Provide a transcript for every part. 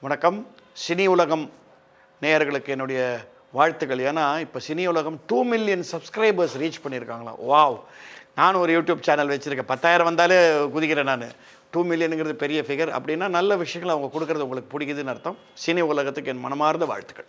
வணக்கம். சினி உலகம் நேயர்களுக்கு என்னுடைய வாழ்த்துக்கள். ஏன்னா இப்போ Cini Ulagam two million subscribers reach பண்ணியிருக்காங்களாம் wow நான் ஒரு யூடியூப் சேனல் வச்சுருக்கேன். பத்தாயிரம் வந்தாலே குதிக்கிறேன் நான். டூ மில்லியனுங்கிறது பெரிய ஃபிகர் அப்படின்னா நல்ல விஷயங்கள் அவங்க கொடுக்குறது உங்களுக்கு பிடிக்குதுன்னு அர்த்தம். சினி உலகத்துக்கு என் மனமார்ந்த வாழ்த்துக்கள்.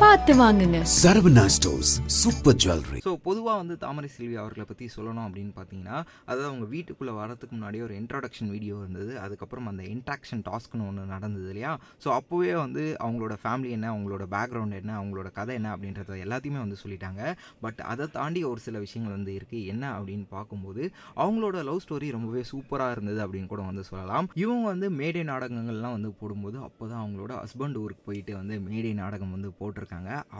பார்த்து வாங்குங்க. Saravana stores super jewellery. So பொதுவாக வந்து தாமரை செல்வி அவர்களை பற்றி சொல்லணும் அப்படின்னு பார்த்தீங்கன்னா அதாவது அவங்க வீட்டுக்குள்ளே வரதுக்கு முன்னாடி ஒரு இன்ட்ரடக்ஷன் வீடியோ இருந்தது. அதுக்கப்புறம் அந்த இன்ட்ராக்ஷன் டாஸ்க்னு ஒன்று நடந்தது இல்லையா? ஸோ அப்போவே வந்து அவங்களோட ஃபேமிலி என்ன அவங்களோட பேக்ரவுண்ட் என்ன அவங்களோட கதை என்ன அப்படின்றத எல்லாத்தையுமே வந்து சொல்லிட்டாங்க. பட் அதை தாண்டி ஒரு சில விஷயங்கள் வந்து இருக்குது என்ன அப்படின்னு பார்க்கும்போது அவங்களோட லவ் ஸ்டோரி ரொம்பவே சூப்பராக இருந்தது அப்படின்னு கூட வந்து சொல்லலாம். இவங்க வந்து மேடை நாடகங்கள்லாம் வந்து போடும்போது அப்போ தான் அவங்களோட ஹஸ்பண்ட் ஊருக்கு போயிட்டு வந்து மேடை நாடகம் வந்து போட்டிருக்காங்க.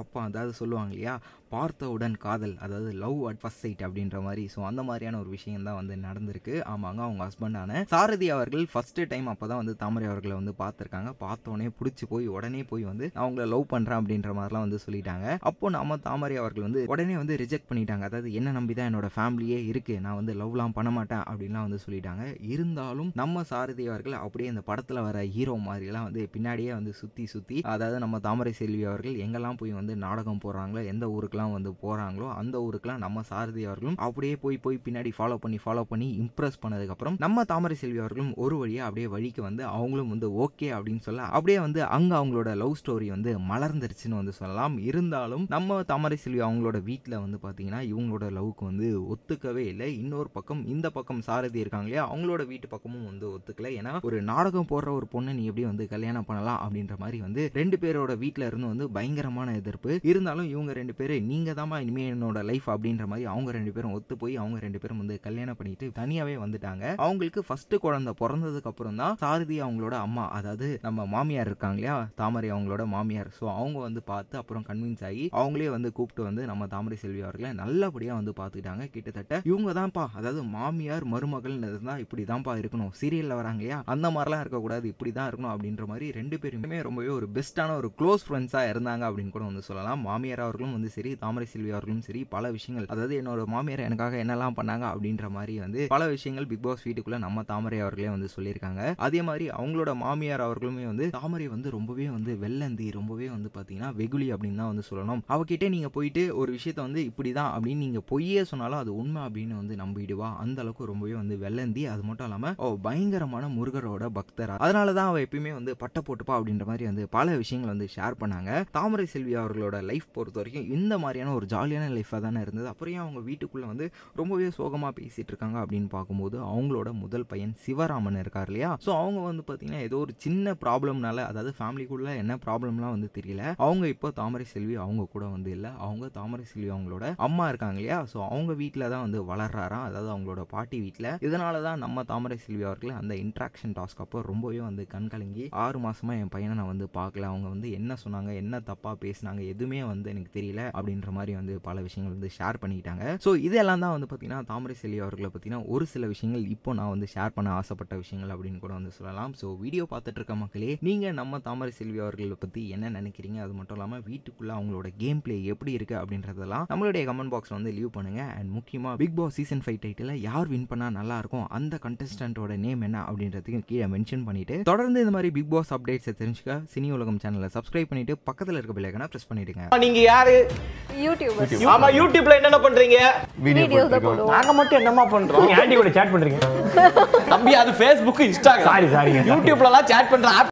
அப்போ அதாவது சொல்லுவாங்க இல்லையா? பார்த்தவுடன் காதல் அதாவது லவ் அட் ஃபர்ஸ்ட் சைட் அப்படின்ற மாதிரி. ஸோ அந்த மாதிரியான ஒரு விஷயம் தான் வந்து நடந்திருக்கு. ஆமாங்க அவங்க ஹஸ்பண்டான சாரதி அவர்கள் ஃபஸ்ட்டு டைம் அப்போ தான் வந்து தாமரை அவர்களை வந்து பார்த்துருக்காங்க. பார்த்தோன்னே பிடிச்சி போய் உடனே போய் வந்து அவங்கள லவ் பண்ணுறேன் அப்படின்ற மாதிரிலாம் வந்து சொல்லிட்டாங்க. அப்போ நம்ம தாமரை அவர்கள் வந்து உடனே வந்து ரிஜெக்ட் பண்ணிட்டாங்க. அதாவது என்ன நம்பி தான் என்னோட ஃபேமிலியே இருக்குது நான் வந்து லவ்லாம் பண்ண மாட்டேன். அப்படின்லாம் வந்து சொல்லிட்டாங்க. இருந்தாலும் நம்ம சாரதி அவர்கள் அப்படியே இந்த படத்தில் வர ஹீரோ மாதிரிலாம் வந்து பின்னாடியே வந்து சுற்றி சுற்றி அதாவது நம்ம தாமரை செல்வி அவர்கள் எங்கெல்லாம் போய் வந்து நாடகம் போடுறாங்களோ எந்த ஊருக்குலாம் வந்து போகிறாங்களோ அந்த ஊருக்குலாம் நம்ம சாரதி அவர்களும் அப்படியே போய் போய் பின்னாடி ஃபாலோ பண்ணி ஃபாலோ பண்ணி இம்ப்ரெஸ் பண்ணதுக்கப்புறம் நம்ம தாமரை செல்வி அவர்களும் ஒரு வழியாக அப்படியே வழிக்கு வந்து அவங்களும் வந்து ஓகே அப்படின்னு சொல்ல அப்படியே வந்து அங்கே அவங்களோட லவ் ஸ்டோரி வந்து மலர்ந்துருச்சுன்னு வந்து சொல்லலாம். இருந்தாலும் நம்ம தாமரை செல்வி அவங்களோட வீட்டில் வந்து பார்த்தீங்கன்னா இவங்களோட லவ்க்கு வந்து ஒத்துக்கவே இல்லை. இன்னொரு பக்கம் இந்த பக்கம் சாரதி இருக்காங்க இல்லையா அவங்களோட வீட்டு பக்கமும் வந்து ஒத்துக்கல. ஏன்னா ஒரு நாடகம் போடுற ஒரு பொண்ணை நீ எப்படி வந்து கல்யாணம் பண்ணலாம் அப்படின்ற மாதிரி வந்து ரெண்டு பேரோட வீட்டில் இருந்து வந்து பயங்கர பயங்கரமான எதிர்ப்பு. இருந்தாலும் இவங்க ரெண்டு பேரும் நீங்க தாம்மா இனிமே என்னோட லைஃப் அப்படின்ற மாதிரி அவங்க ரெண்டு பேரும் ஒத்து போய் அவங்க ரெண்டு பேரும் வந்து கல்யாணம் பண்ணிட்டு தனியாவே வந்துட்டாங்க. அவங்களுக்கு ஃபர்ஸ்ட் குழந்தை பிறந்ததுக்கு அப்புறம் தான் சாரதி அவங்களோட அம்மா அதாவது நம்ம மாமியார் இருக்காங்க இல்லையா தாமரை அவங்களோட மாமியார். ஸோ அவங்க வந்து பார்த்து அப்புறம் கன்வின்ஸ் ஆகி அவங்களே வந்து கூப்பிட்டு வந்து நம்ம தாமரை செல்வி அவர்களை நல்லபடியா வந்து பார்த்துக்கிட்டாங்க. கிட்டத்தட்ட இவங்க தான்ப்பா அதாவது மாமியார் மருமகள் தான் இப்படி தான்ப்பா இருக்கணும் சீரியல்ல வராங்க இல்லையா அந்த மாதிரிலாம் இருக்கக்கூடாது இப்படி தான் இருக்கணும் அப்படின்ற மாதிரி ரெண்டு பேருமே ரொம்பவே ஒரு பெஸ்ட்டான ஒரு க்ளோஸ் ஃப்ரெண்ட்ஸாக இருந்தாங்க அப்படின்னு கூட வந்து சொல்லலாம். மாமியார் அவர்களும் வந்து சரி தாமரை செல்வி அவர்களும் சரி பல விஷயங்கள் அதாவது என்னோட மாமியார் எனக்காக என்னெல்லாம் பண்ணாங்க அப்படின்ற மாதிரி வந்து பல விஷயங்கள் பிக் பாஸ் வீட்டுக்குள்ள நம்ம தாமரை அவர்களே வந்து சொல்லியிருக்காங்க. அதே மாதிரி அவங்களோட மாமியார் அவர்களுமே வந்து தாமரை வந்து ரொம்பவே வந்து வெள்ளந்தி ரொம்பவே வந்து பார்த்தீங்கன்னா வெகுளி அப்படின்னு தான் வந்து சொல்லணும். அவகிட்ட நீங்கள் போயிட்டு ஒரு விஷயத்த வந்து இப்படி தான் அப்படின்னு நீங்கள் பொய்யே சொன்னாலும் அது உண்மை அப்படின்னு வந்து நம்பிடுவா. அந்த அளவுக்கு ரொம்பவே வந்து வெள்ளந்தி. அது மட்டும் இல்லாமல் ஓ பயங்கரமான முருகரோட பக்தர். அதனால தான் அவள் எப்பயுமே வந்து பட்டை போட்டுப்பா அப்படின்ற மாதிரி வந்து பல விஷயங்கள் வந்து ஷேர் பண்ணாங்க. தாமரை செல்வி அவர்களோட லைஃப் பொறுத்த வரைக்கும் இந்த மாதிரியான ஒரு ஜாலியான லைஃபாக தானே இருந்தது. அப்புறம் ஏன் அவங்க வீட்டுக்குள்ளே வந்து ரொம்பவே சோகமாக பேசிகிட்டு இருக்காங்க அப்படின்னு பார்க்கும்போது அவங்களோட முதல் பையன் சிவராமன் இருக்கார் இல்லையா? ஸோ அவங்க வந்து பார்த்தீங்கன்னா ஏதோ ஒரு சின்ன ப்ராப்ளம்னால அதாவது ஃபேமிலிக்குள்ளே என்ன ப்ராப்ளம்லாம் வந்து தெரியல. அவங்க இப்போ தாமரை செல்வி அவங்க கூட வந்து இல்லை. அவங்க தாமரை செல்வி அவங்களோட அம்மா இருக்காங்க இல்லையா? ஸோ அவங்க வீட்டில் தான் வந்து வளர்றாராம். அதாவது அவங்களோட பாட்டி வீட்டில் இதனால தான் நம்ம தாமரை செல்வி அவர்கள் அந்த இன்ட்ராக்ஷன் டாஸ்க் அப்போ ரொம்பவே வந்து கண் கலங்கி ஆறு மாதமாக என் பையனை நான் வந்து பார்க்கல. அவங்க வந்து என்ன சொன்னாங்க என்ன தப்பாக தப்பாக பேசினாங்க எதுவுமே வந்து எனக்கு தெரியல அப்படின்ற மாதிரி வந்து பல விஷயங்கள் வந்து ஷேர் பண்ணிக்கிட்டாங்க. ஸோ இதெல்லாம் தான் வந்து பார்த்தீங்கன்னா தாமரை செல்வி அவர்களை பற்றினா ஒரு சில விஷயங்கள் இப்போ நான் வந்து ஷேர் பண்ண ஆசைப்பட்ட விஷயங்கள் அப்படின்னு கூட வந்து சொல்லலாம். ஸோ வீடியோ பார்த்துட்டு இருக்க மக்களே நீங்கள் நம்ம தாமரை செல்வி அவர்களை பற்றி என்ன நினைக்கிறீங்க? அது மட்டும் இல்லாமல் வீட்டுக்குள்ளே அவங்களோட கேம் பிளே எப்படி இருக்குது அப்படின்றதெல்லாம் நம்மளுடைய கமெண்ட் பாக்ஸில் வந்து லீவ் பண்ணுங்க. அண்ட் முக்கியமாக Bigg Boss season five title யார் வின் பண்ணால் நல்லா இருக்கும் அந்த கண்டஸ்டன்ட்டோட நேம் என்ன அப்படின்றதுக்கு கீழே மென்ஷன் பண்ணிட்டு தொடர்ந்து இந்த மாதிரி பிக் பாஸ் அப்டேட்ஸை தெரிஞ்சுக்க சினி உலகம் சேனலை சப்ஸ்கிரைப் பண்ணிட்டு பக்கத்தில் இருக்க பிள்ளைகனா ப்ரெஸ் பண்ணிடுங்க. நீங்க யாரு? யூடியூபர் ஆமா யூடியூப்ல என்னென்ன பண்றீங்க? வீடியோஸ் தான் போடுவோம். நாங்க மட்டும் என்னமா பண்றோம்? நீங்க ஆண்டி கூட சேட் பண்றீங்க. தம்பி அது Facebook இன்ஸ்டாகிராம் சாரி சாரிங்க யூடியூப்ல எல்லாம் சேட் பண்ற